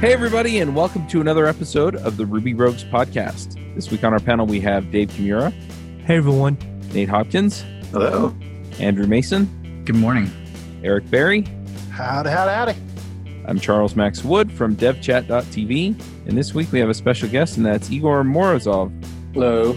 Hey, everybody, and welcome to another episode of the Ruby Rogues podcast. This week on our panel, we have Dave Kimura, Hey everyone. Nate Hopkins, Hello. Andrew Mason, Good morning. Eric Berry. Howdy, howdy, howdy. I'm Charles Max Wood from devchat.tv, and this week we have a special guest, and that's Igor Morozov. Hello.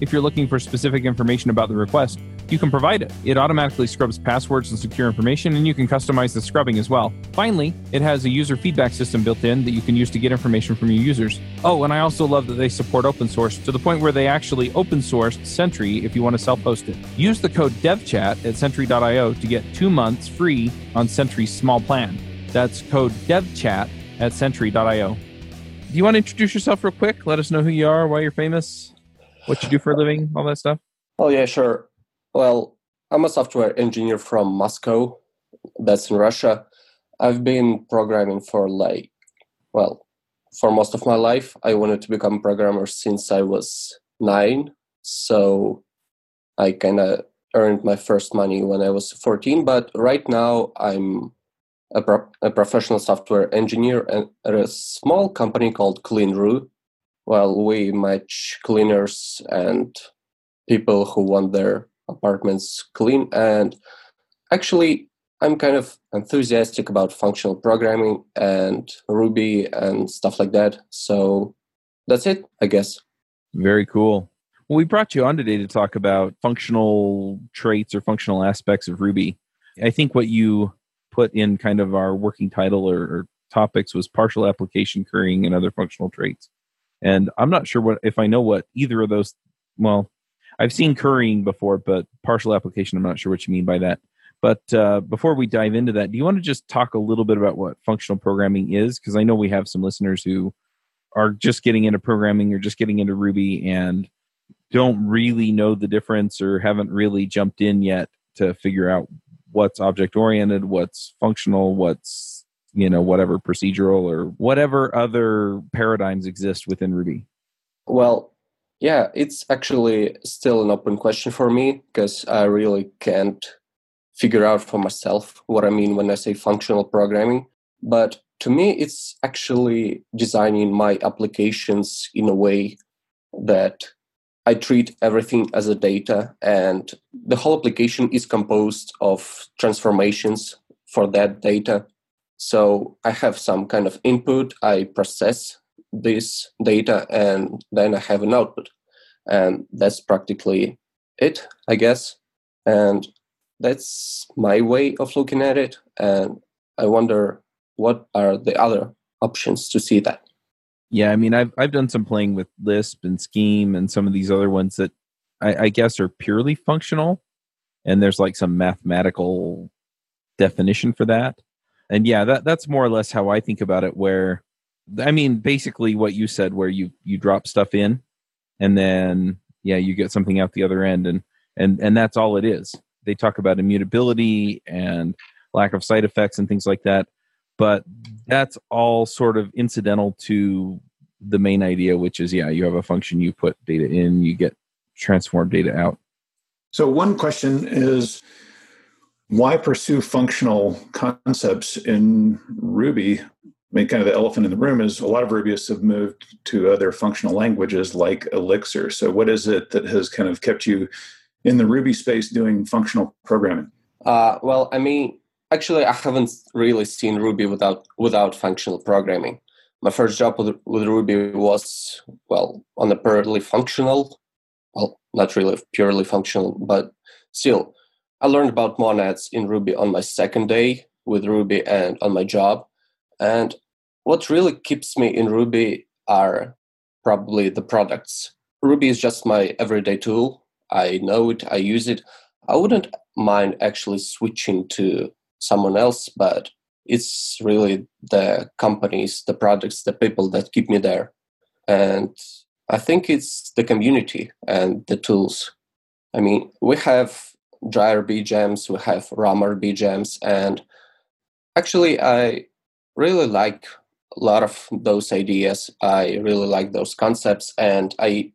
if you're looking for specific information about the request, you can provide it. It automatically scrubs passwords and secure information, and you can customize the scrubbing as well. Finally, it has a user feedback system built in that you can use to get information from your users. Oh, and I also love that they support open source to the point where they actually open sourced Sentry if you want to self host it. Use the code DevChat at Sentry.io to get two months free on Sentry's small plan. That's code DevChat at Sentry.io. Do you want to introduce yourself real quick? Let us know who you are, why you're famous, what you do for a living, all that stuff. Oh, yeah, sure. Well, I'm a software engineer from Moscow. That's in Russia. I've been programming for like, well, for most of my life. I wanted to become a programmer since I was nine. So I kind of earned my first money when I was 14. But right now, I'm a, pro- a professional software engineer at a small company called CleanRoo. Well, we match cleaners and people who want their apartments clean. And actually, I'm kind of enthusiastic about functional programming and Ruby and stuff like that. So that's it, I guess. Very cool. Well, we brought you on today to talk about functional traits or functional aspects of Ruby. I think what you put in kind of our working title or, or topics was partial application currying and other functional traits. And I'm not sure what if I know what either of those. Well, I've seen currying before, but partial application, I'm not sure what you mean by that. But uh, before we dive into that, do you want to just talk a little bit about what functional programming is? Because I know we have some listeners who are just getting into programming or just getting into Ruby and don't really know the difference or haven't really jumped in yet to figure out what's object oriented, what's functional, what's you know whatever procedural or whatever other paradigms exist within Ruby. Well, yeah, it's actually still an open question for me because I really can't figure out for myself what I mean when I say functional programming. But to me, it's actually designing my applications in a way that I treat everything as a data, and the whole application is composed of transformations for that data. So I have some kind of input, I process this data, and then I have an output. And that's practically it, I guess. And that's my way of looking at it. And I wonder what are the other options to see that. Yeah, I mean, I've I've done some playing with Lisp and Scheme and some of these other ones that I, I guess are purely functional, and there's like some mathematical definition for that. And yeah, that that's more or less how I think about it. Where, I mean, basically what you said, where you you drop stuff in, and then yeah, you get something out the other end, and and and that's all it is. They talk about immutability and lack of side effects and things like that, but that's all sort of incidental to the main idea, which is yeah, you have a function, you put data in, you get transformed data out. So, one question is why pursue functional concepts in Ruby? I mean, kind of the elephant in the room is a lot of Rubyists have moved to other functional languages like Elixir. So, what is it that has kind of kept you in the Ruby space doing functional programming? Uh, well, I mean, actually, I haven't really seen Ruby without without functional programming. My first job with, with Ruby was well on a purely functional, well, not really purely functional, but still, I learned about monads in Ruby on my second day with Ruby and on my job. And what really keeps me in Ruby are probably the products. Ruby is just my everyday tool. I know it, I use it. I wouldn't mind actually switching to someone else, but it's really the companies, the products, the people that keep me there. And I think it's the community and the tools. I mean, we have DryRB gems, we have ROM-RB gems, and actually, I really like a lot of those ideas. I really like those concepts, and I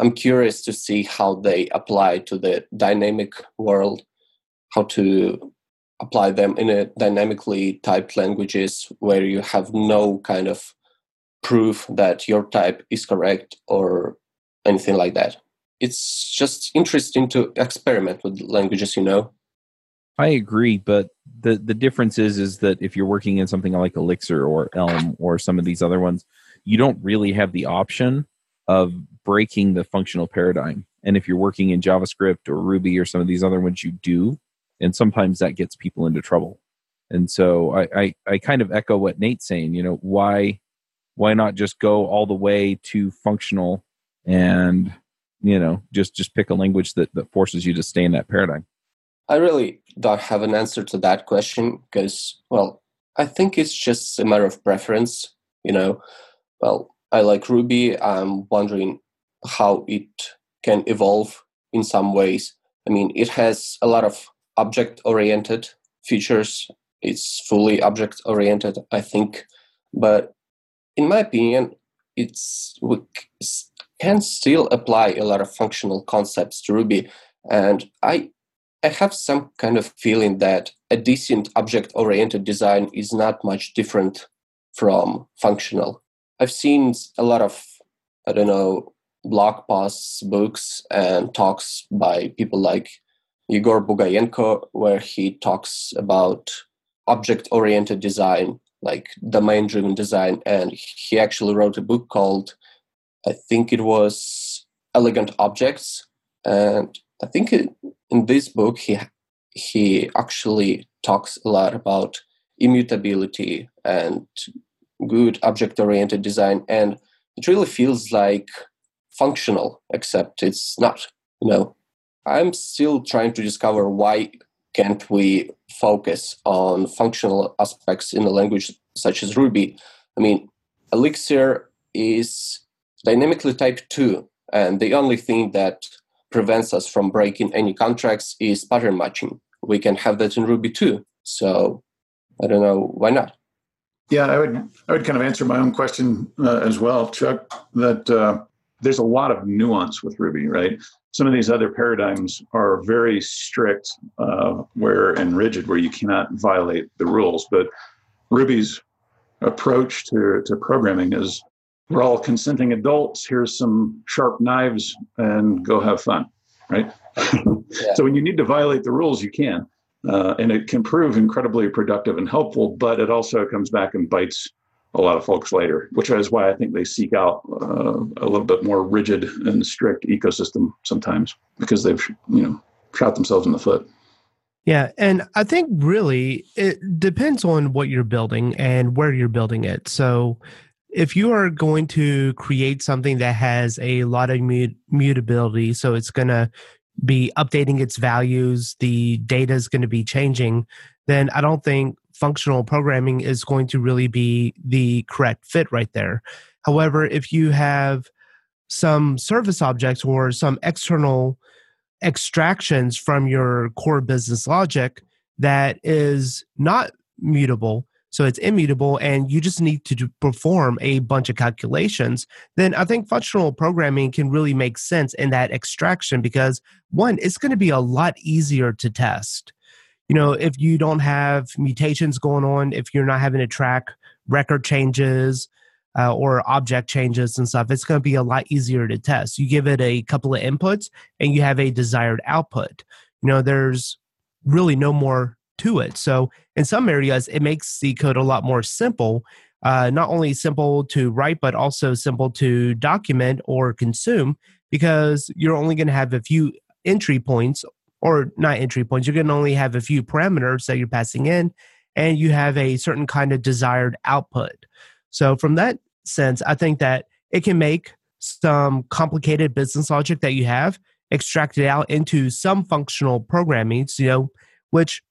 I'm curious to see how they apply to the dynamic world, how to apply them in a dynamically typed languages where you have no kind of proof that your type is correct or anything like that. It's just interesting to experiment with languages, you know. I agree, but the the difference is is that if you're working in something like Elixir or Elm or some of these other ones, you don't really have the option of breaking the functional paradigm. And if you're working in JavaScript or Ruby or some of these other ones, you do, and sometimes that gets people into trouble. And so I I, I kind of echo what Nate's saying. You know why why not just go all the way to functional and you know just just pick a language that that forces you to stay in that paradigm. I really don't have an answer to that question because well i think it's just a matter of preference you know. Well i like ruby. I'm wondering how it can evolve in some ways. I mean it has a lot of object oriented features. It's fully object oriented i think. But in my opinion, it's can still apply a lot of functional concepts to Ruby, and I I have some kind of feeling that a decent object-oriented design is not much different from functional. I've seen a lot of I don't know blog posts, books, and talks by people like Yegor Bugayenko, where he talks about object-oriented design like domain driven design and he actually wrote a book called i think it was elegant objects and i think it, in this book he he actually talks a lot about immutability and good object oriented design and it really feels like functional except it's not you know i'm still trying to discover why can't we focus on functional aspects in a language such as Ruby? I mean, Elixir is dynamically typed 2, and the only thing that prevents us from breaking any contracts is pattern matching. We can have that in Ruby too. So I don't know why not. Yeah, I would I would kind of answer my own question uh, as well, Chuck. That uh, there's a lot of nuance with Ruby, right? Some of these other paradigms are very strict, uh, where and rigid, where you cannot violate the rules. But Ruby's approach to, to programming is we're all consenting adults. Here's some sharp knives, and go have fun, right? Yeah. so when you need to violate the rules, you can, uh, and it can prove incredibly productive and helpful. But it also comes back and bites a lot of folks later, which is why I think they seek out uh, a little bit more rigid and strict ecosystem sometimes because they've you know shot themselves in the foot. Yeah, and I think really it depends on what you're building and where you're building it. So if you are going to create something that has a lot of mut- mutability, so it's going to be updating its values, the data is going to be changing, then I don't think functional programming is going to really be the correct fit right there. However, if you have some service objects or some external extractions from your core business logic that is not mutable, so it's immutable, and you just need to perform a bunch of calculations, then I think functional programming can really make sense in that extraction because one, it's going to be a lot easier to test you know, if you don't have mutations going on, if you're not having to track record changes uh, or object changes and stuff, it's going to be a lot easier to test. You give it a couple of inputs and you have a desired output. You know, there's really no more to it. So in some areas, it makes the code a lot more simple. Uh, not only simple to write, but also simple to document or consume because you're only going to have a few entry points or not entry points. You're going to only have a few parameters that you're passing in, and you have a certain kind of desired output. So, from that sense, I think that it can make some complicated business logic that you have extracted out into some functional programming, you know, which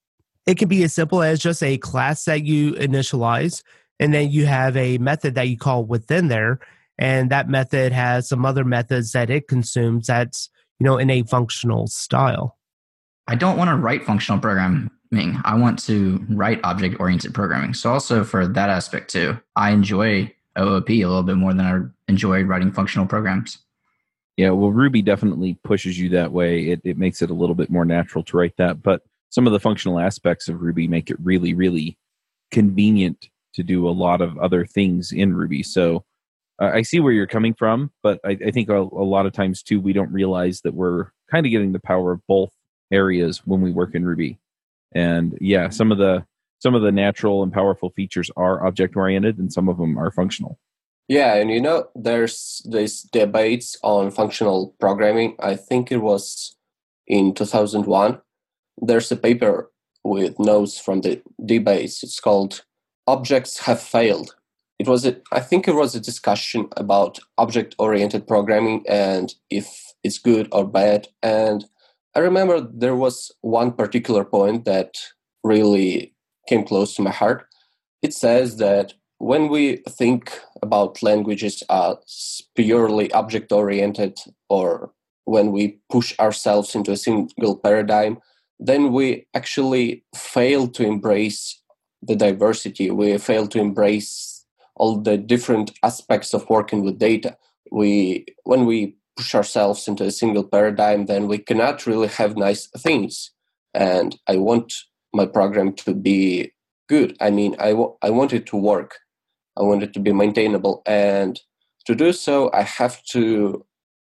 it can be as simple as just a class that you initialize, and then you have a method that you call within there. and that method has some other methods that it consumes that's you know in a functional style. I don't want to write functional programming. I want to write object oriented programming. So also for that aspect too i enjoy oop a little bit more than i enjoy writing functional programs. Yeah well ruby definitely pushes you that way. It, it makes it a little bit more natural to write that but some of the functional aspects of ruby make it really really convenient to do a lot of other things in ruby so uh, I see where you're coming from, but I, I think a, a, lot of times too we don't realize that we're kind of getting the power of both areas when we work in Ruby. And yeah, some of the some of the natural and powerful features are object oriented, and some of them are functional. Yeah, and you know, there's this debates on functional programming. I think it was in 2001. There's a paper with notes from the debates. It's called "Objects Have Failed." it was a, I think it was a discussion about object oriented programming and if it's good or bad and I remember there was one particular point that really came close to my heart. It says that when we think about languages as purely object oriented or when we push ourselves into a single paradigm, then we actually fail to embrace the diversity. We fail to embrace all the different aspects of working with data. We when we push ourselves into a single paradigm, then we cannot really have nice things. And I want my program to be good. I mean, I, w- I want it to work. I want it to be maintainable. And to do so, I have to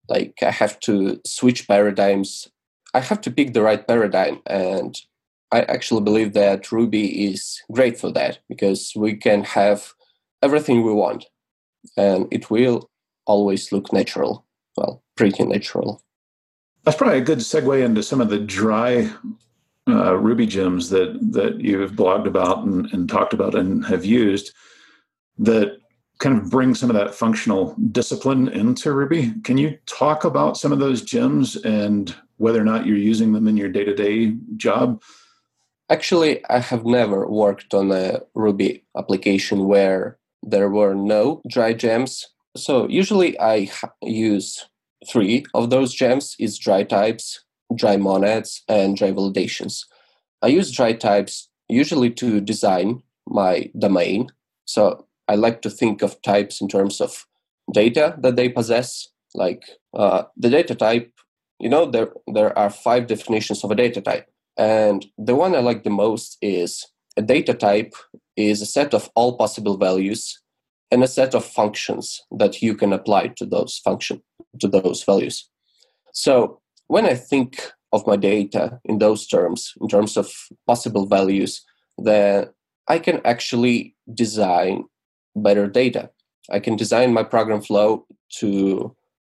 like I have to switch paradigms. I have to pick the right paradigm. And I actually believe that Ruby is great for that because we can have everything we want and it will always look natural well pretty natural that's probably a good segue into some of the dry uh, ruby gems that that you've blogged about and, and talked about and have used that kind of bring some of that functional discipline into ruby can you talk about some of those gems and whether or not you're using them in your day-to-day job actually i have never worked on a ruby application where there were no dry gems. So usually I use three of those gems is dry types, dry monads, and dry validations. I use dry types usually to design my domain. So I like to think of types in terms of data that they possess. Like uh, the data type, you know, there there are five definitions of a data type, and the one I like the most is a data type is a set of all possible values and a set of functions that you can apply to those function to those values. So when I think of my data in those terms, in terms of possible values, then I can actually design better data. I can design my program flow to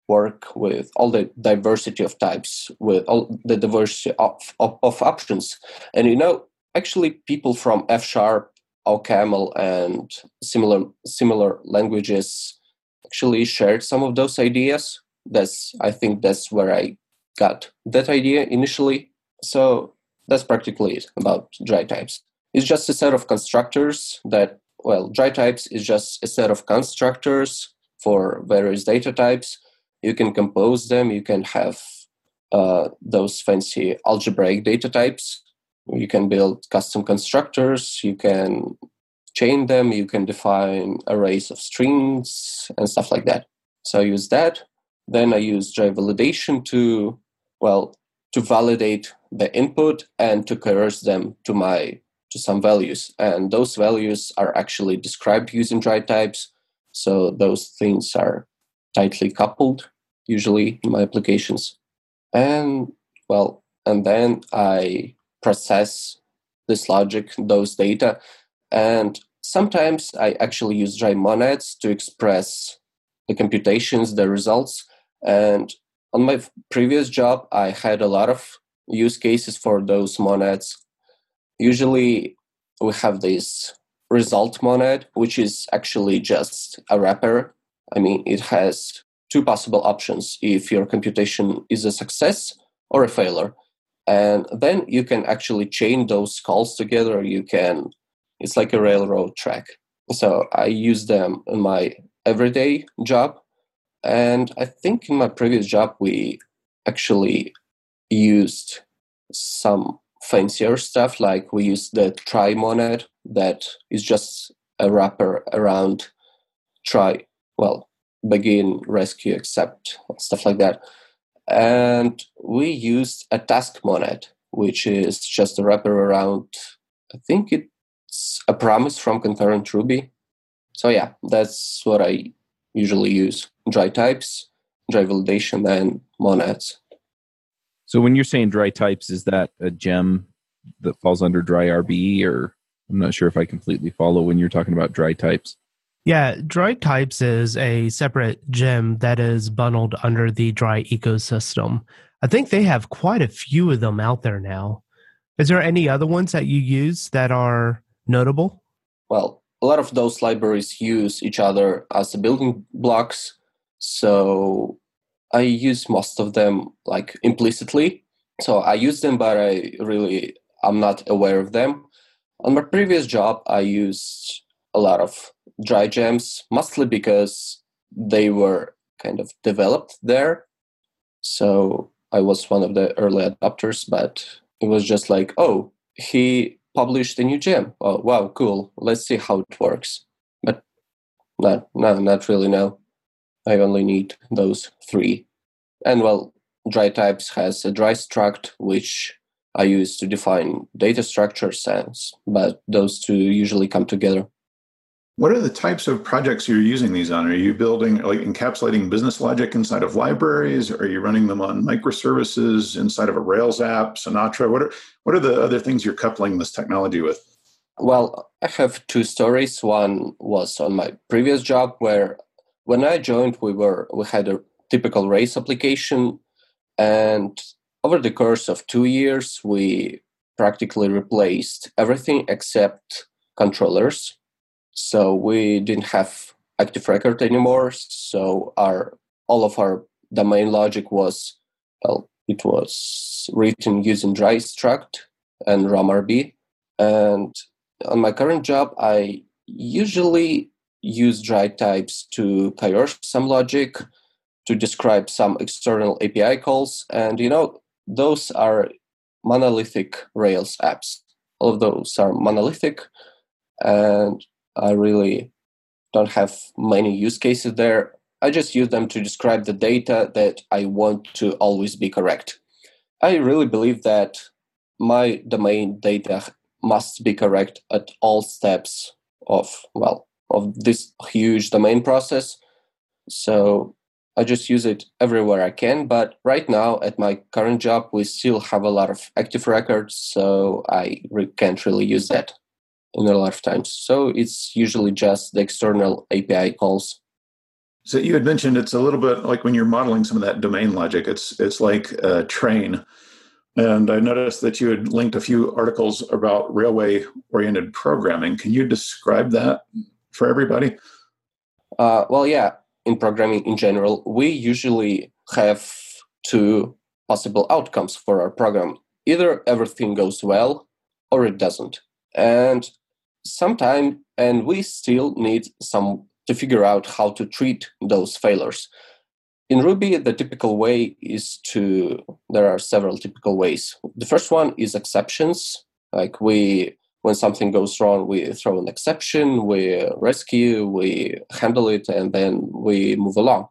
work with all the diversity of types, with all the diversity of, of, of options. And you know, actually people from F sharp, OCaml, and similar similar languages actually shared some of those ideas. That's I think that's where I got that idea initially. So that's practically it about dry types. It's just a set of constructors that well, dry types is just a set of constructors for various data types. You can compose them. You can have uh, those fancy algebraic data types. You can build custom constructors. You can chain them. You can define arrays of strings and stuff like that. So i use that. Then i use dry validation to well to validate the input and to coerce them to my to some values and those values are actually described using dry types so those things are tightly coupled usually in my applications and well and then i process this logic, those data. And sometimes I actually use dry monads to express the computations, the results. And on my previous job, I had a lot of use cases for those monads. Usually, we have this result monad, which is actually just a wrapper. I mean, it has two possible options if your computation is a success or a failure and then you can actually chain those calls together you can it's like a railroad track so i use them in my everyday job. And I think in my previous job, we actually used some fancier stuff, like we use the try monad that is just a wrapper around try, well, begin, rescue, accept, stuff like that. And we used a task monad, which is just a wrapper around, I think it's a promise from concurrent Ruby. So yeah, that's what I usually use. Dry types, dry validation, and monads. So when you're saying dry types, is that a gem that falls under dry RB or I'm not sure if I completely follow when you're talking about dry types. Yeah, dry types is a separate gem that is bundled under the dry ecosystem. I think they have quite a few of them out there now. Is there any other ones that you use that are notable? Well, a lot of those libraries use each other as the building blocks. So I use most of them like implicitly. So I use them, but I really I'm not aware of them. On my previous job, I used a lot of dry gems, mostly because they were kind of developed there. So I was one of the early adopters, but it was just like, oh, he published a new gem. Oh, wow, cool. Let's see how it works. But not, no, not really. No, I only need those three. And well, dry types has a dry struct, which I use to define data structure sense, but those two usually come together. What are the types of projects you're using these on? Are you building, like encapsulating business logic inside of libraries? Are you running them on microservices inside of a Rails app, Sinatra? What are, what are the other things you're coupling this technology with? Well, I have two stories. One was on my previous job where when I joined, we were we had a typical Rails application, and over the course of two years, we practically replaced everything except controllers so we didn't have active record anymore. So our all of our domain logic was well, it was written using dry struct and ROM-RB. And on my current job, I usually use dry types to coerce some logic to describe some external API calls. And you know, those are monolithic Rails apps. All of those are monolithic. And I really don't have many use cases there. I just use them to describe the data that I want to always be correct. I really believe that my domain data must be correct at all steps of well of this huge domain process. So I just use it everywhere I can. But right now, at my current job, we still have a lot of active records, so I re- can't really use that in a lot of times. So it's usually just the external API calls. So you had mentioned it's a little bit like when you're modeling some of that domain logic. It's it's like a train, and I noticed that you had linked a few articles about railway oriented programming. Can you describe that for everybody? Uh, well, yeah. In programming in general, we usually have two possible outcomes for our program. Either everything goes well or it doesn't. And some time and we still need some to figure out how to treat those failures in ruby the typical way is to there are several typical ways the first one is exceptions like we when something goes wrong we throw an exception we rescue we handle it and then we move along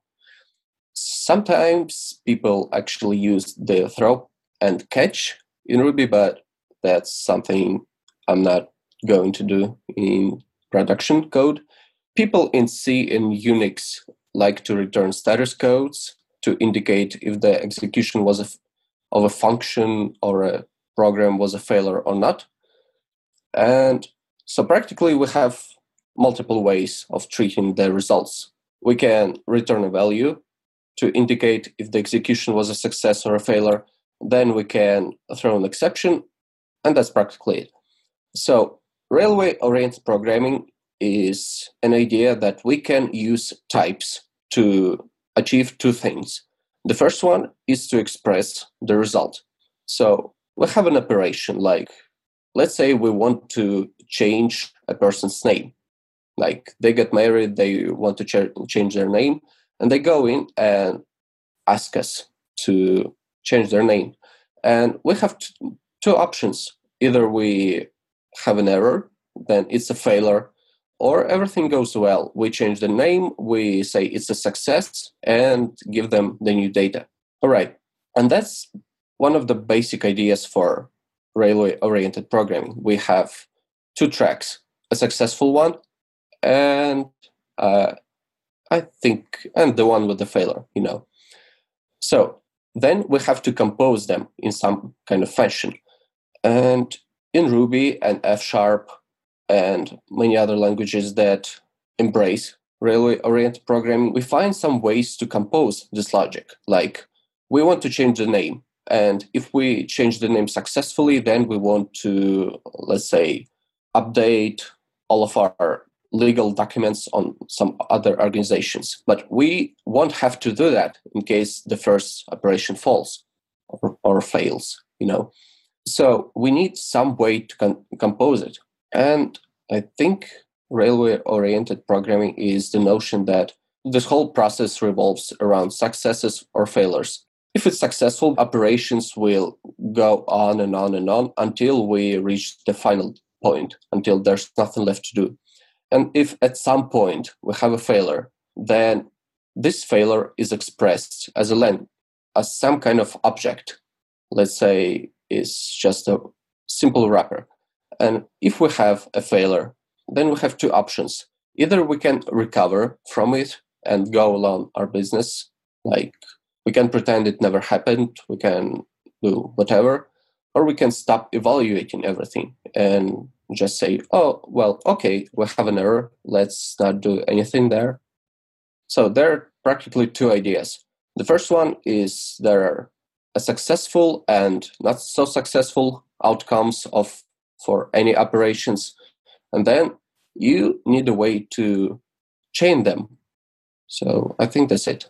sometimes people actually use the throw and catch in ruby but that's something i'm not going to do in production code. People in C and Unix like to return status codes to indicate if the execution was of a function or a program was a failure or not. And so practically we have multiple ways of treating the results. We can return a value to indicate if the execution was a success or a failure. Then we can throw an exception, and that's practically it. So Railway oriented programming is an idea that we can use types to achieve two things. The first one is to express the result. So we have an operation like, let's say we want to change a person's name. Like they get married, they want to ch- change their name, and they go in and ask us to change their name. And we have t- two options. Either we have an error, then it's a failure, or everything goes well. We change the name, we say it's a success, and give them the new data. All right. And that's one of the basic ideas for railway oriented programming. We have two tracks a successful one and uh, I think, and the one with the failure, you know. So then we have to compose them in some kind of fashion. And in Ruby and F Sharp and many other languages that embrace railway oriented programming, we find some ways to compose this logic. Like we want to change the name. And if we change the name successfully, then we want to, let's say, update all of our legal documents on some other organizations. But we won't have to do that in case the first operation falls or, or fails, you know. So we need some way to compose it. And I think railway oriented programming is the notion that this whole process revolves around successes or failures. If it's successful, operations will go on and on and on until we reach the final point, until there's nothing left to do. And if at some point we have a failure, then this failure is expressed as a len, as some kind of object. Let's say is just a simple wrapper. And if we have a failure, then we have two options. Either we can recover from it and go along our business, like we can pretend it never happened, we can do whatever, or we can stop evaluating everything and just say, oh, well, okay, we have an error. Let's not do anything there. So there are practically two ideas. The first one is there are a successful and not so successful outcomes of for any operations. And then you need a way to chain them. So I think that's it.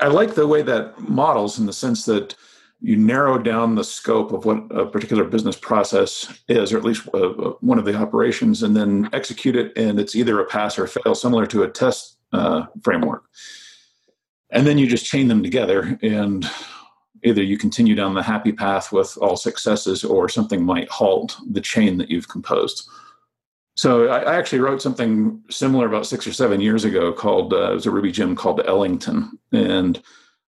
I like the way that models in the sense that you narrow down the scope of what a particular business process is, or at least uh, uh, one of the operations, and then execute it, and it's either a pass or fail, similar to a test uh, framework. And then you just chain them together, and either you continue down the happy path with all successes, or something might halt the chain that you've composed. So I, I, actually wrote something similar about six or seven years ago called uh, it was a Ruby gem called Ellington, and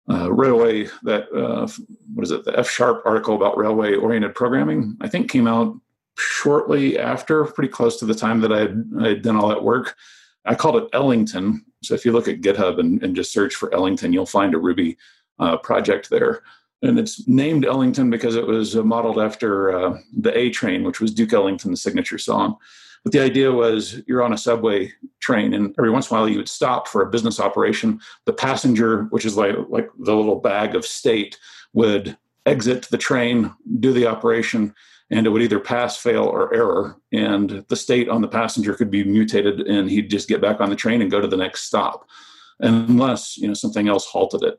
uh, railway that uh, what is it the F sharp article about railway oriented programming I think came out shortly after, pretty close to the time that I had, I had done all that work. I called it Ellington. So if you look at GitHub and, and just search for Ellington, you'll find a Ruby uh, project there. And it's named Ellington because it was modeled after uh, the A train, which was Duke Ellington's signature song. But the idea was you're on a subway train, and every once in a while you would stop for a business operation. The passenger, which is like like the little bag of state, would exit the train, do the operation, and it would either pass, fail, or error. And the state on the passenger could be mutated, and he'd just get back on the train and go to the next stop, unless you know something else halted it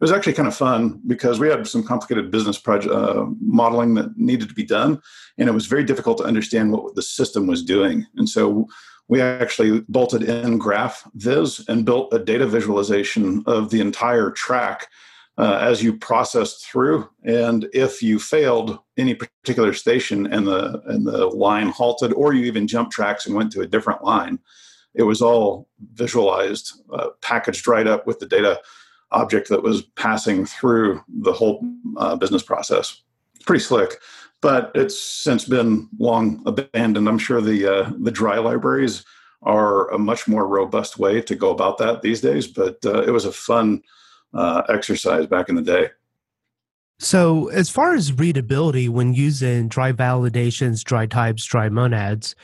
it was actually kind of fun because we had some complicated business project uh, modeling that needed to be done, and it was very difficult to understand what the system was doing. And so we actually bolted in Graph Viz and built a data visualization of the entire track uh, as you processed through. And if you failed any particular station and the and the line halted, or you even jumped tracks and went to a different line, it was all visualized, uh, packaged right up with the data object that was passing through the whole uh, business process. Pretty slick, but it's since been long abandoned. I'm sure the uh, the dry libraries are a much more robust way to go about that these days. But uh, it was a fun uh, exercise back in the day. So, as far as readability when using dry validations, dry types, dry monads,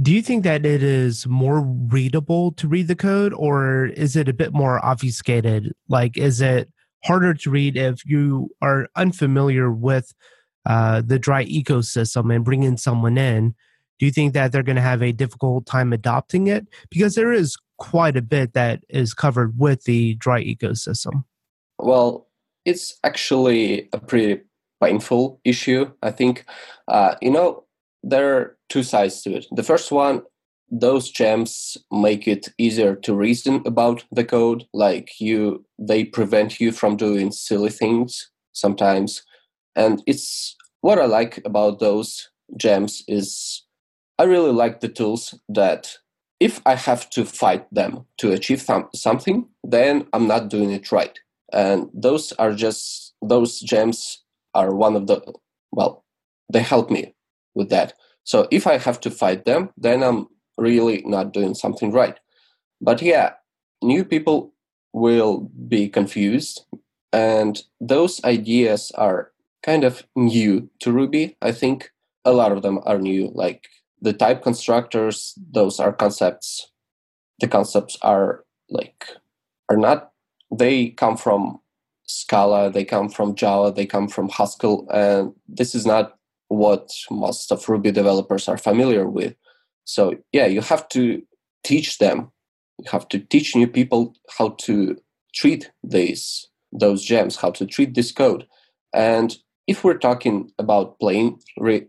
do you think that it is more readable to read the code or is it a bit more obfuscated? Like, is it harder to read if you are unfamiliar with uh, the dry ecosystem and bringing someone in? Do you think that they're going to have a difficult time adopting it? Because there is quite a bit that is covered with the dry ecosystem. Well, it's actually a pretty painful issue. I think, uh, you know, there are two sides to it. The first one, those gems make it easier to reason about the code. Like you, they prevent you from doing silly things sometimes. And it's what I like about those gems is I really like the tools that if I have to fight them to achieve th- something, then I'm not doing it right and those are just those gems are one of the well they help me with that. So if i have to fight them then i'm really not doing something right. But yeah new people will be confused and those ideas are kind of new to ruby. I think a lot of them are new like the type constructors those are concepts the concepts are like are not they come from Scala, they come from Java, they come from Haskell, and this is not what most of Ruby developers are familiar with. So, yeah, you have to teach them. You have to teach new people how to treat these those gems, how to treat this code. And if we're talking about plain re-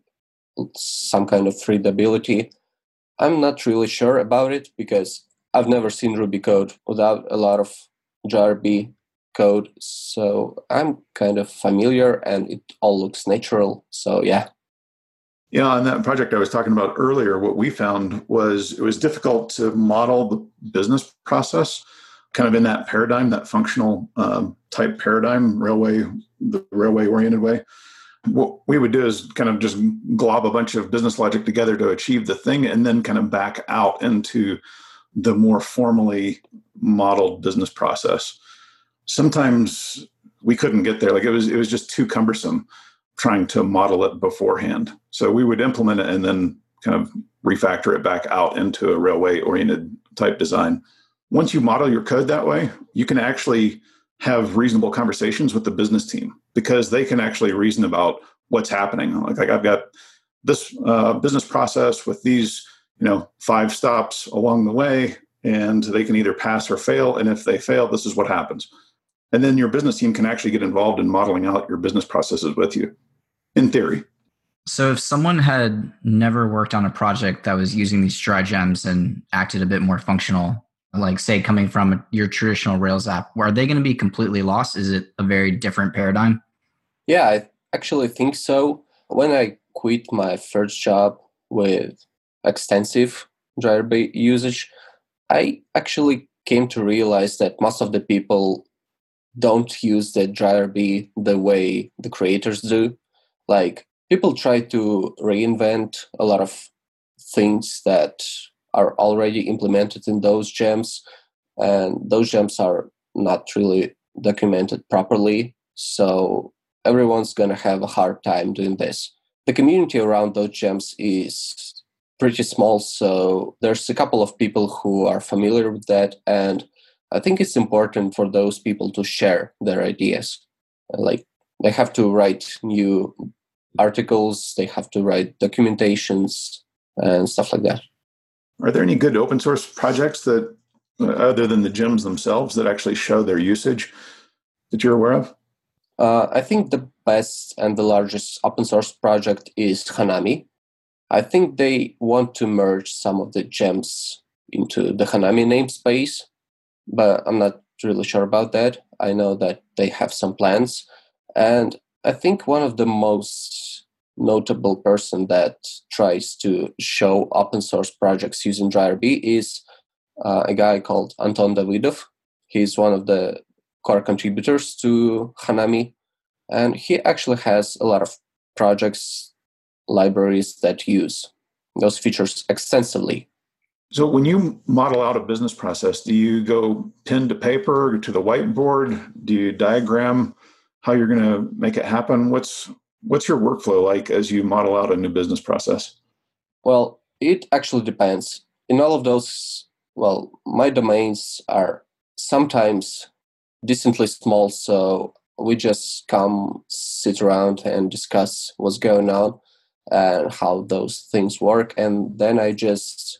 some kind of readability, I'm not really sure about it because I've never seen Ruby code without a lot of dry-rb code. So I'm kind of familiar and it all looks natural. So yeah. Yeah, on that project I was talking about earlier, what we found was it was difficult to model the business process kind of in that paradigm, that functional um, type paradigm, railway, the railway oriented way. What we would do is kind of just glob a bunch of business logic together to achieve the thing and then kind of back out into the more formally modeled business process. Sometimes we couldn't get there. Like it was, it was just too cumbersome trying to model it beforehand. So we would implement it and then kind of refactor it back out into a railway oriented type design. Once you model your code that way, you can actually have reasonable conversations with the business team because they can actually reason about what's happening. Like, like I've got this uh, business process with these you know five stops along the way and they can either pass or fail and if they fail this is what happens and then your business team can actually get involved in modeling out your business processes with you in theory. So if someone had never worked on a project that was using these dry gems and acted a bit more functional like say coming from your traditional rails app are they going to be completely lost? Is it a very different paradigm? Yeah i actually think so. When i quit my first job with extensive dry-rb usage, I actually came to realize that most of the people don't use the dry-rb the way the creators do. Like people try to reinvent a lot of things that are already implemented in those gems, and those gems are not really documented properly. So everyone's gonna have a hard time doing this. The community around those gems is pretty small. So there's a couple of people who are familiar with that. And I think it's important for those people to share their ideas. Like they have to write new articles, they have to write documentations and stuff like that. Are there any good open source projects that, uh, other than the gems themselves, that actually show their usage that you're aware of? Uh, I think the best and the largest open source project is Hanami. I think they want to merge some of the gems into the Hanami namespace, but I'm not really sure about that. I know that they have some plans. And I think one of the most notable person that tries to show open source projects using dry-rb is uh, a guy called Anton Davydov. He's one of the core contributors to Hanami, and he actually has a lot of projects, libraries that use those features extensively. So, when you model out a business process, do you go pen to paper to the whiteboard? Do you diagram how you're going to make it happen? What's what's your workflow like as you model out a new business process? Well, it actually depends. In all of those, well, my domains are sometimes decently small, so we just come sit around and discuss what's going on and how those things work and then i just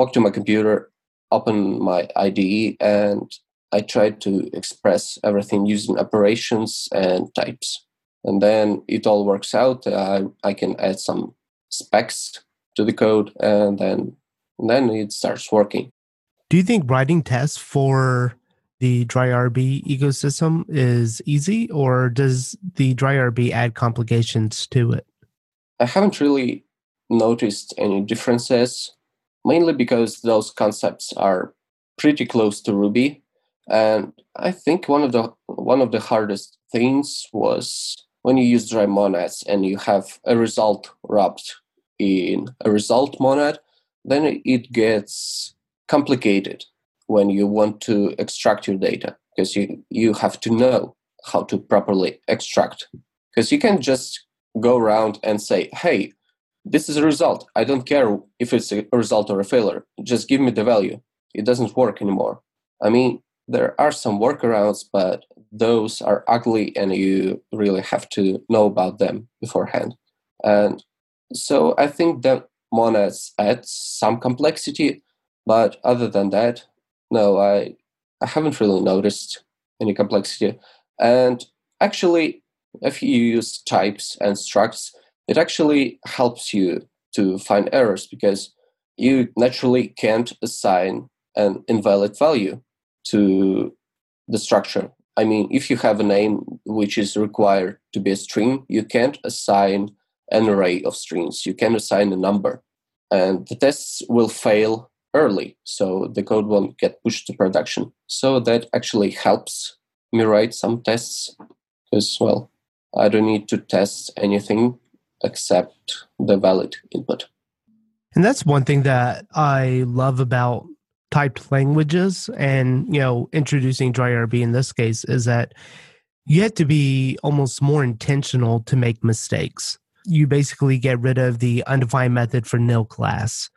walk to my computer open my ide and i try to express everything using operations and types. And then it all works out. Uh, i can add some specs to the code and then and then it starts working. Do you think writing tests for the dry-rb ecosystem is easy, or does the dry-rb add complications to it? I haven't really noticed any differences, mainly because those concepts are pretty close to Ruby. And I think one of the one of the hardest things was when you use dry monads and you have a result wrapped in a result monad, then it gets complicated when you want to extract your data because you, you have to know how to properly extract. Because you can just go around and say, hey, this is a result. I don't care if it's a result or a failure. Just give me the value. It doesn't work anymore. I mean, there are some workarounds, but those are ugly and you really have to know about them beforehand. And so I think that monads add some complexity, but other than that, no, I I haven't really noticed any complexity. And actually, if you use types and structs, it actually helps you to find errors because you naturally can't assign an invalid value to the structure. I mean, if you have a name which is required to be a string, you can't assign an array of strings. You can assign a number. And the tests will fail early so the code won't get pushed to production so that actually helps me write some tests because well i don't need to test anything except the valid input. And that's one thing that i love about typed languages and you know introducing dry-rb in this case is that you have to be almost more intentional to make mistakes. You basically get rid of the undefined method for nil class.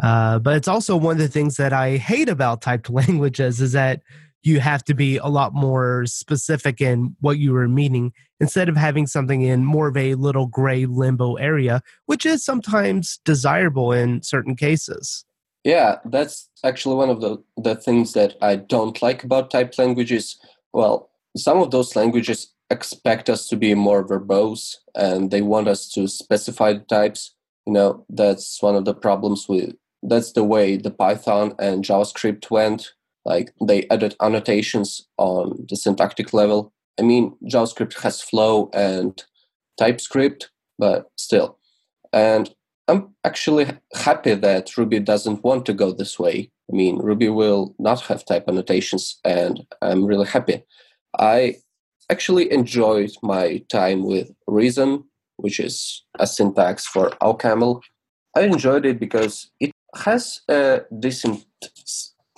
Uh, but it's also one of the things that I hate about typed languages is that you have to be a lot more specific in what you are meaning instead of having something in more of a little gray limbo area, which is sometimes desirable in certain cases. Yeah, that's actually one of the, the things that I don't like about typed languages. Well, some of those languages expect us to be more verbose and they want us to specify the types. You know, that's one of the problems with that's the way the Python and JavaScript went. Like they added annotations on the syntactic level. I mean, JavaScript has Flow and TypeScript, but still. And I'm actually happy that Ruby doesn't want to go this way. I mean, Ruby will not have type annotations, and I'm really happy. I actually enjoyed my time with Reason, which is a syntax for OCaml. I enjoyed it because it has a decent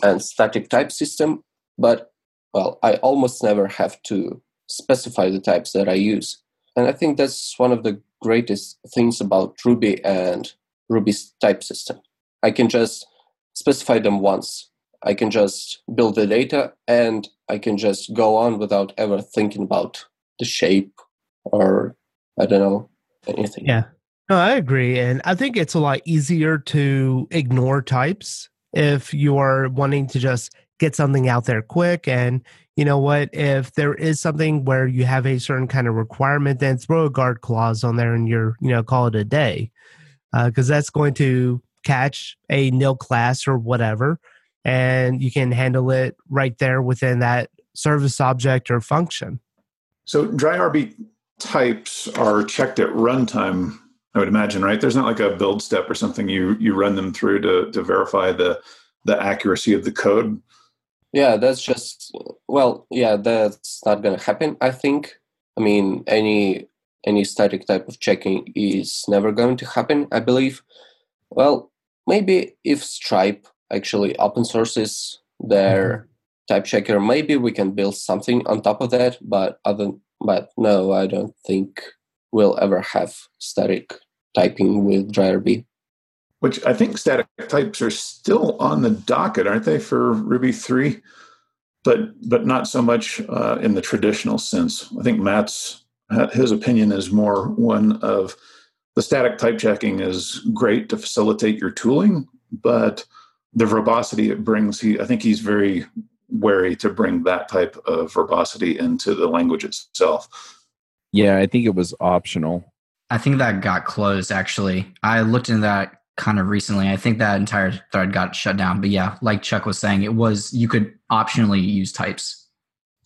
and static type system, but well, I almost never have to specify the types that I use. And I think that's one of the greatest things about Ruby and Ruby's type system. I can just specify them once. I can just build the data and I can just go on without ever thinking about the shape or I don't know anything. Yeah. No, I agree. And I think it's a lot easier to ignore types if you are wanting to just get something out there quick. And you know what? If there is something where you have a certain kind of requirement, then throw a guard clause on there and you're, you know, call it a day. Because uh, that's going to catch a nil class or whatever. And you can handle it right there within that service object or function. So dry-rb types are checked at runtime I would imagine, right? There's not like a build step or something you you run them through to to verify the the accuracy of the code. Yeah, that's just well, yeah, that's not gonna happen. I think. I mean, any any static type of checking is never going to happen. I believe. Well, maybe if Stripe actually open sources their mm-hmm. type checker, maybe we can build something on top of that. But other, but no, I don't think we'll ever have static typing with dry-rb. Which I think static types are still on the docket, aren't they, for Ruby three? But but not so much uh, in the traditional sense. I think Matz his opinion is more one of the static type checking is great to facilitate your tooling, but the verbosity it brings, he I think he's very wary to bring that type of verbosity into the language itself. Yeah, I think it was optional. I think that got closed actually. I looked into that kind of recently. I think that entire thread got shut down. But yeah, like Chuck was saying, it was you could optionally use types.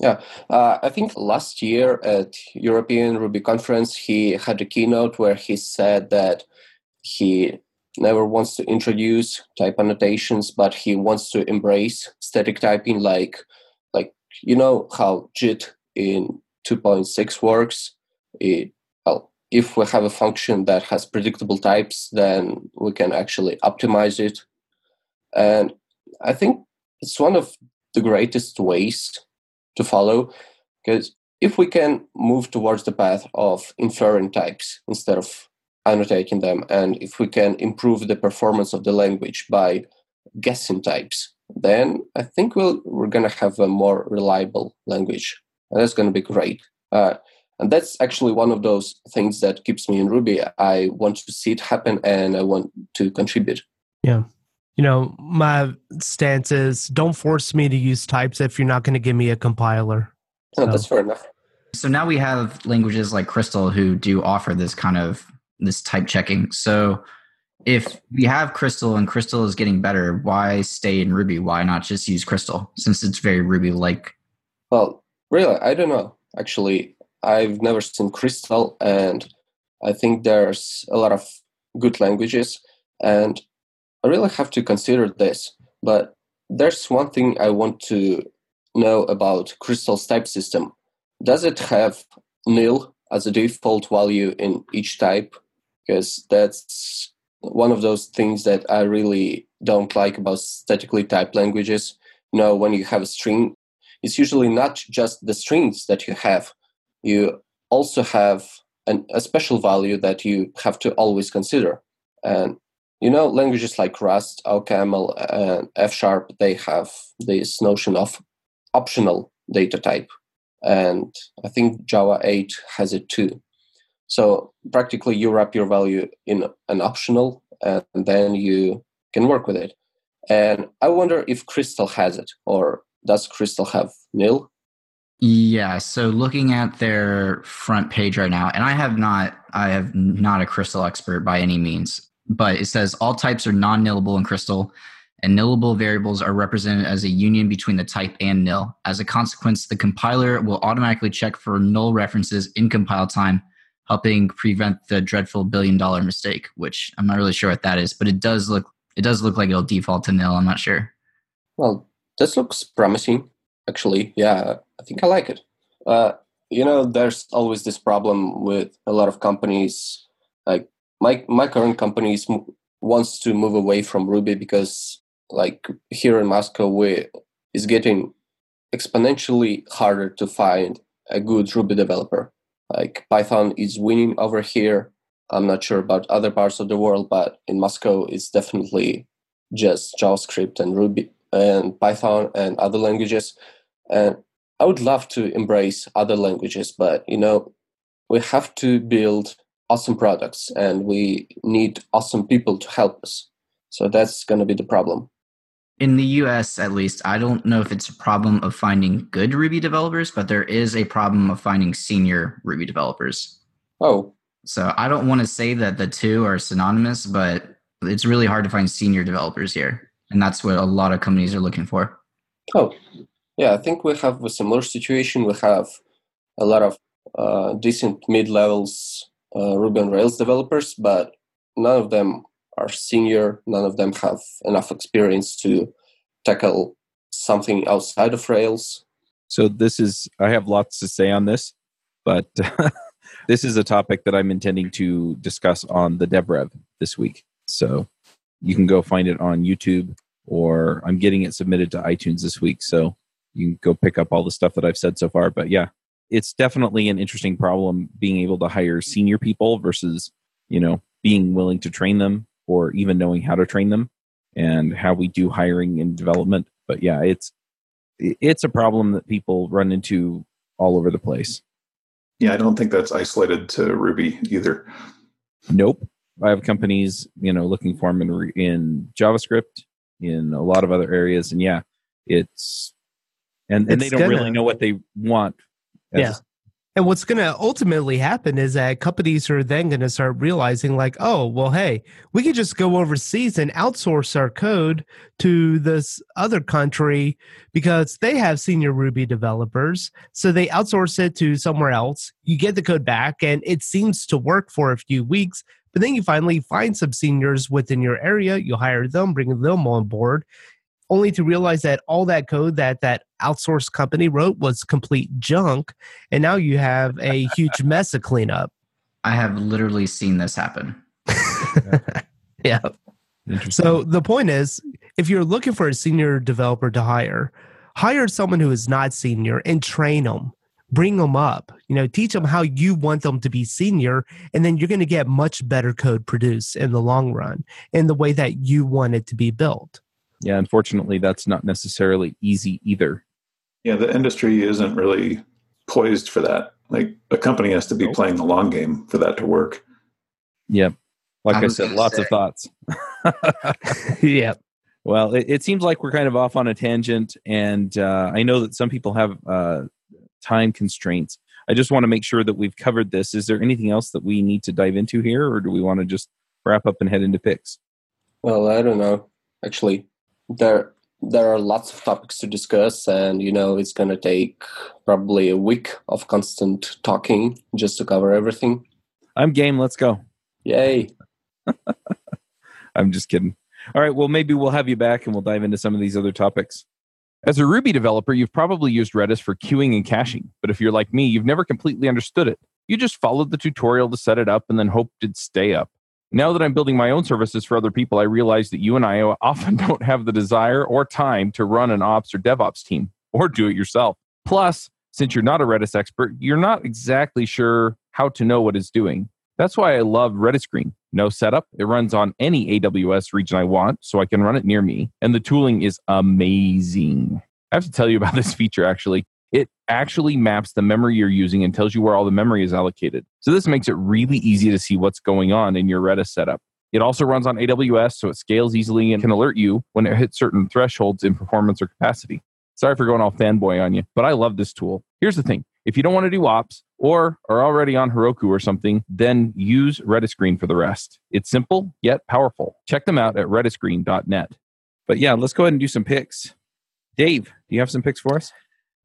Yeah, uh, I think last year at European Ruby conference, he had a keynote where he said that he never wants to introduce type annotations, but he wants to embrace static typing, like like you know how JIT in 2.6 works. It, if we have a function that has predictable types, then we can actually optimize it, and I think it's one of the greatest ways to follow because if we can move towards the path of inferring types instead of annotating them and if we can improve the performance of the language by guessing types then i think we'll, we're going to have a more reliable language. And that's going to be great. Uh, and that's actually one of those things that keeps me in ruby i want to see it happen and i want to contribute yeah you know, my stance is don't force me to use types if you're not going to give me a compiler. Oh, so. Oh, that's fair enough. So now we have languages like Crystal who do offer this kind of this type checking. So if we have Crystal and Crystal is getting better, why stay in Ruby? Why not just use Crystal since it's very Ruby like? Well, really, I don't know. Actually, I've never seen Crystal, and I think there's a lot of good languages. And I really have to consider this, but there's one thing I want to know about Crystal's type system. Does it have nil as a default value in each type? Because that's one of those things that I really don't like about statically typed languages. You know, when you have a string, it's usually not just the strings that you have. You also have an, a special value that you have to always consider. And you know languages like rust ocaml and f sharp they have this notion of optional data type. And i think java 8 has it too. So practically you wrap your value in an optional and then you can work with it. And i wonder if crystal has it or does crystal have nil yeah so looking at their front page right now and i have not i have not a crystal expert by any means but it says all types are non-nillable in Crystal, and nillable variables are represented as a union between the type and nil. As a consequence, the compiler will automatically check for null references in compile time, helping prevent the dreadful billion-dollar mistake. Which I'm not really sure what that is, but it does look it does look like it'll default to nil. I'm not sure. Well, this looks promising. Actually, yeah, I think I like it. Uh, you know, there's always this problem with a lot of companies like my my current company is, wants to move away from Ruby because like here in Moscow we is getting exponentially harder to find a good Ruby developer. Like Python is winning over here. I'm not sure about other parts of the world, but in Moscow it's definitely just JavaScript and Ruby and Python and other languages. And I would love to embrace other languages, but you know, we have to build awesome products and we need awesome people to help us. So that's going to be the problem. In the US, at least, I don't know if it's a problem of finding good Ruby developers, but there is a problem of finding senior Ruby developers. Oh. So I don't want to say that the two are synonymous, but it's really hard to find senior developers here. And that's what a lot of companies are looking for. Oh, yeah. I think we have a similar situation. We have a lot of uh, decent mid levels uh, Ruby on Rails developers, but none of them are senior. None of them have enough experience to tackle something outside of Rails. So this is I have lots to say on this, but this is a topic that I'm intending to discuss on the DevRev this week. So you can go find it on YouTube or I'm getting it submitted to iTunes this week. So you can go pick up all the stuff that I've said so far. But yeah, it's definitely an interesting problem being able to hire senior people versus, you know, being willing to train them or even knowing how to train them and how we do hiring and development. But yeah, it's it's a problem that people run into all over the place. Yeah, I don't think that's isolated to Ruby either. Nope. I have companies, you know, looking for them in, in JavaScript, in a lot of other areas, and yeah, it's and, and they don't gonna- really know what they want. as- Yeah. And what's going to ultimately happen is that companies are then going to start realizing, like, oh, well, hey, we could just go overseas and outsource our code to this other country because they have senior Ruby developers. So they outsource it to somewhere else. You get the code back, and it seems to work for a few weeks. But then you finally find some seniors within your area. You hire them, bring them on board, only to realize that all that code that that outsourced company wrote was complete junk and now you have a huge mess to clean up I have literally seen this happen. yeah. So the point is if you're looking for a senior developer to hire hire someone who is not senior and train them bring them up. You know teach them how you want them to be senior and then you're going to get much better code produced in the long run in the way that you want it to be built yeah, unfortunately, that's not necessarily easy either. Yeah, the industry isn't really poised for that. Like a company has to be Nope. playing the long game for that to work. Yep. Like I I, said, gonna lots of thoughts. yeah Well, it, it seems like we're kind of off on a tangent, and uh, I know that some people have uh, time constraints. I just want to make sure that we've covered this. Is there anything else that we need to dive into here, or do we want to just wrap up and head into picks? Well, I don't know. Actually, there there are lots of topics to discuss, and you know it's gonna take probably a week of constant talking just to cover everything. I'm game. Let's go. Yay! I'm just kidding. All right. Well, maybe we'll have you back and we'll dive into some of these other topics. As a Ruby developer, you've probably used Redis for queuing and caching. But if you're like me, you've never completely understood it. You just followed the tutorial to set it up and then hoped it'd stay up. Now that I'm building my own services for other people, I realize that you and I often don't have the desire or time to run an ops or DevOps team or do it yourself. Plus, since you're not a Redis expert, you're not exactly sure how to know what it's doing. That's why I love Redis Green. No setup. It runs on any AWS region I want, so I can run it near me. And the tooling is amazing. I have to tell you about this feature actually. It actually maps the memory you're using and tells you where all the memory is allocated. So this makes it really easy to see what's going on in your Redis setup. It also runs on AWS, so it scales easily and can alert you when it hits certain thresholds in performance or capacity. Sorry for going all fanboy on you, but I love this tool. Here's the thing if you don't want to do ops or are already on Heroku or something, then use Redis Green for the rest. It's simple yet powerful. Check them out at redisgreen.net. But yeah, let's go ahead and do some picks. Dave, do you have some picks for us?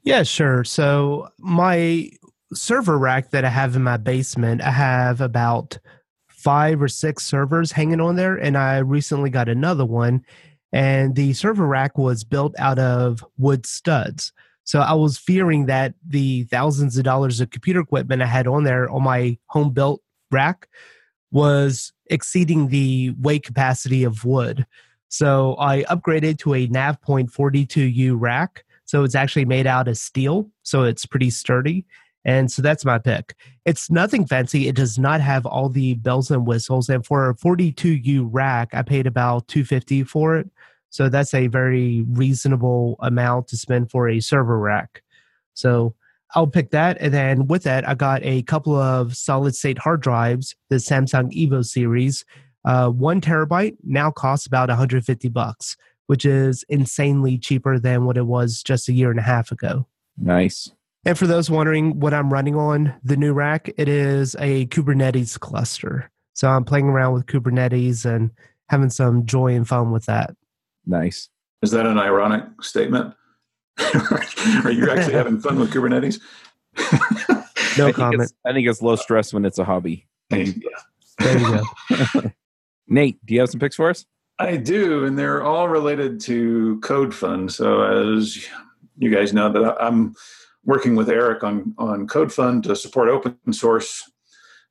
Yeah, sure. So my server rack that I have in my basement, I have about five or six servers hanging on there, and I recently got another one. And the server rack was built out of wood studs. So I was fearing that the thousands of dollars of computer equipment I had on there on my home built rack was exceeding the weight capacity of wood. So I upgraded to a NavePoint 42U rack. So it's actually made out of steel. So it's pretty sturdy. And so that's my pick. It's nothing fancy. It does not have all the bells and whistles. And for a 42U rack, I paid about 250 for it. So that's a very reasonable amount to spend for a server rack. So I'll pick that. And then with that, I got a couple of solid state hard drives, the Samsung Evo series. Uh, one terabyte now costs about 150 bucks, which is insanely cheaper than what it was just a year and a half ago. Nice. And for those wondering what I'm running on the new rack, it is a Kubernetes cluster. So I'm playing around with Kubernetes and having some joy and fun with that. Nice. Is that an ironic statement? Are you actually having fun with Kubernetes? No I comment. It's, I think it's low stress when it's a hobby. Hey, There you go. Nate, do you have some picks for us? I do, and they're all related to Code Fund. So, as you guys know, that I'm working with Eric on on Code Fund to support open source,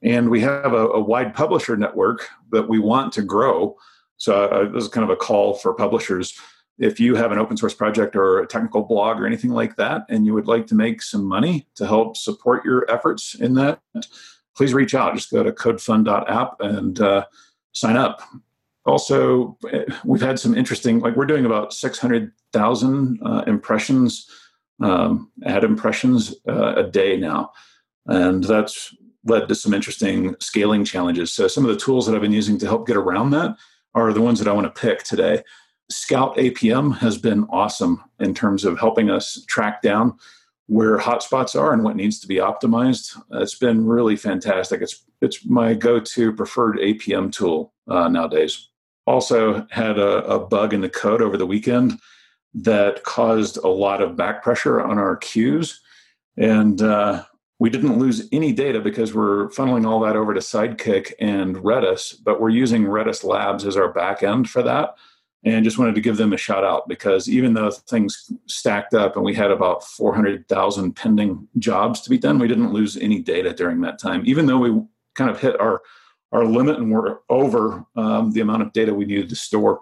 and we have a, a wide publisher network that we want to grow. So, uh, this is kind of a call for publishers. If you have an open source project or a technical blog or anything like that, and you would like to make some money to help support your efforts in that, please reach out. Just go to codefund.app and uh, sign up also we've had some interesting like we're doing about 600000 uh, impressions um, ad impressions uh, a day now. And that's led to some interesting scaling challenges. So some of the tools that i've been using to help get around that are the ones that i want to pick today. Scout apm has been awesome in terms of helping us track down where hotspots are and what needs to be optimized. It's been really fantastic. It's it's my go-to preferred apm tool uh, nowadays also had a, a bug in the code over the weekend that caused a lot of back pressure on our queues. And uh, we didn't lose any data because we're funneling all that over to Sidekiq and Redis, but we're using Redis Labs as our backend for that. And just wanted to give them a shout out because even though things stacked up and we had about 400,000 pending jobs to be done, we didn't lose any data during that time, even though we kind of hit our our limit and we're over um, the amount of data we needed to store.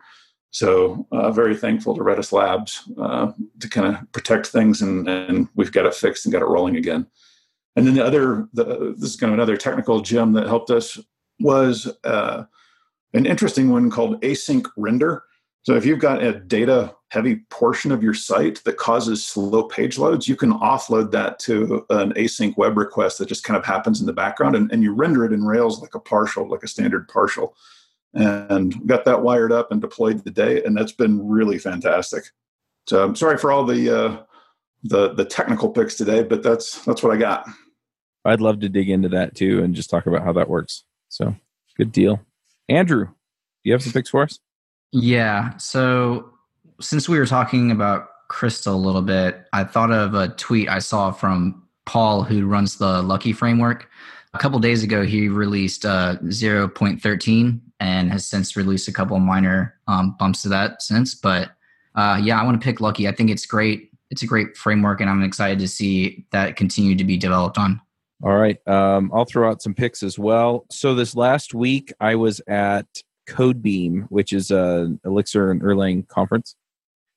So uh, very thankful to Redis Labs uh, to kind of protect things, and, and, we've got it fixed and got it rolling again. And then the other, the, this is kind of another technical gem that helped us was uh, an interesting one called async render. So if you've got a data heavy portion of your site that causes slow page loads, you can offload that to an async web request that just kind of happens in the background and, and you render it in Rails like a partial, like a standard partial. And got that wired up and deployed today, and that's been really fantastic. So I'm sorry for all the uh, the the technical picks today, but that's that's what I got. I'd love to dig into that too and just talk about how that works. So good deal. Andrew, do you have some picks for us? Yeah. So since we were talking about Crystal a little bit, I thought of a tweet I saw from Paul, who runs the Lucky framework. A couple days ago, he released uh, 0.13 and has since released a couple minor um, bumps to that since. But uh, yeah, I want to pick Lucky. I think it's great. It's a great framework, and I'm excited to see that continue to be developed on. All right. Um, I'll throw out some picks as well. So this last week, I was at Codebeam, which is a Elixir and Erlang conference,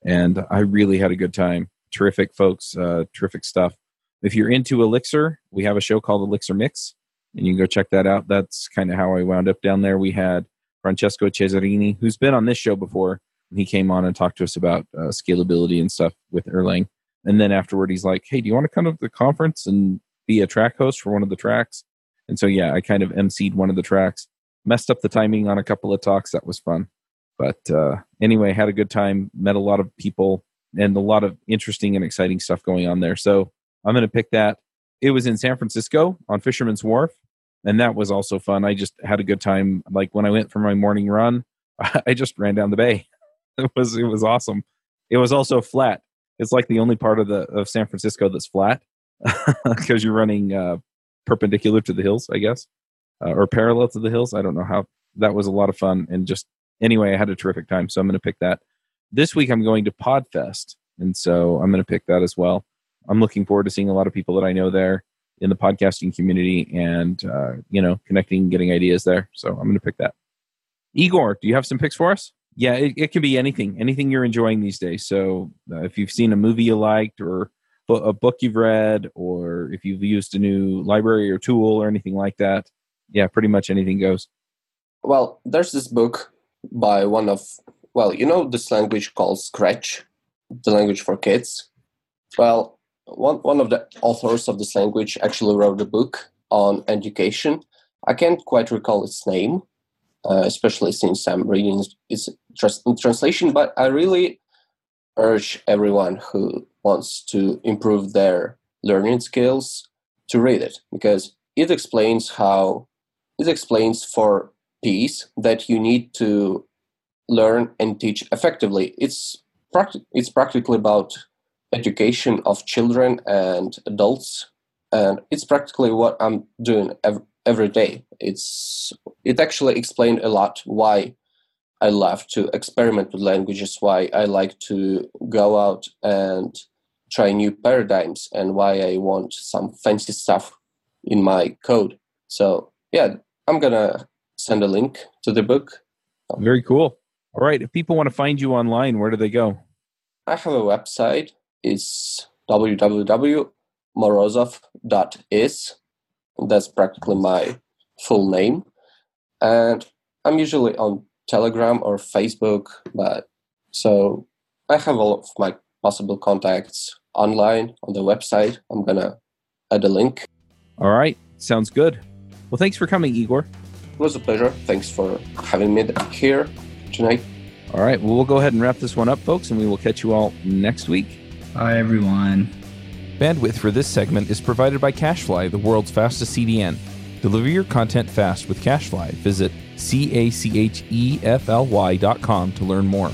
and I really had a good time. Terrific folks, uh, terrific stuff. If you're into Elixir, we have a show called Elixir Mix, and you can go check that out. That's kind of how I wound up down there. We had Francesco Cesarini, who's been on this show before. He came on and talked to us about uh, scalability and stuff with Erlang. And then afterward, he's like, "Hey, do you want to come to the conference and be a track host for one of the tracks?" And so, yeah, I kind of emceed one of the tracks messed up the timing on a couple of talks. That was fun. But uh, anyway, had a good time, met a lot of people, and a lot of interesting and exciting stuff going on there. So I'm going to pick that. It was in San Francisco on Fisherman's Wharf, and that was also fun. I just had a good time. Like when I went for my morning run, I just ran down the bay. It was it was awesome. It was also flat. It's like the only part of the of San Francisco that's flat because you're running uh, perpendicular to the hills, I guess uh, or parallel to the hills. I don't know how that was a lot of fun and just anyway, I had a terrific time. So I'm going to pick that. This week I'm going to Podfest, and so I'm going to pick that as well. I'm looking forward to seeing a lot of people that I know there in the podcasting community and uh, you know connecting, getting ideas there. So I'm going to pick that. Igor, do you have some picks for us? Yeah, it, it can be anything, anything you're enjoying these days. So uh, if you've seen a movie you liked or a book you've read, or if you've used a new library or tool or anything like that, yeah, pretty much anything goes. Well, there's this book by one of well, you know this language called Scratch, the language for kids. Well, one one of the authors of this language actually wrote a book on education. I can't quite recall its name, uh, especially since I'm reading its translation. But I really urge everyone who wants to improve their learning skills to read it because it explains how it explains for Ps that you need to learn and teach effectively. It's practi- it's practically about education of children and adults, and it's practically what I'm doing ev- every day. It's it actually explained a lot why I love to experiment with languages, why I like to go out and try new paradigms, and why I want some fancy stuff in my code. So, yeah, I'm to send a link to the book. Very cool. All right. If people want to find you online, where do they go? I have a website. It's www.morozov.is. That's practically my full name. And I'm usually on Telegram or Facebook, but so I have all of my possible contacts online on the website. I'm gonna add a link. All right, sounds good. Well, thanks for coming, Igor. It was a pleasure. Thanks for having me here tonight. All right, well, we'll go ahead and wrap this one up, folks, and we will catch you all next week. Bye, everyone. Bandwidth for this segment is provided by CacheFly, the world's fastest CDN. Deliver your content fast with CacheFly. Visit C A C H E F L Y dot com to learn more.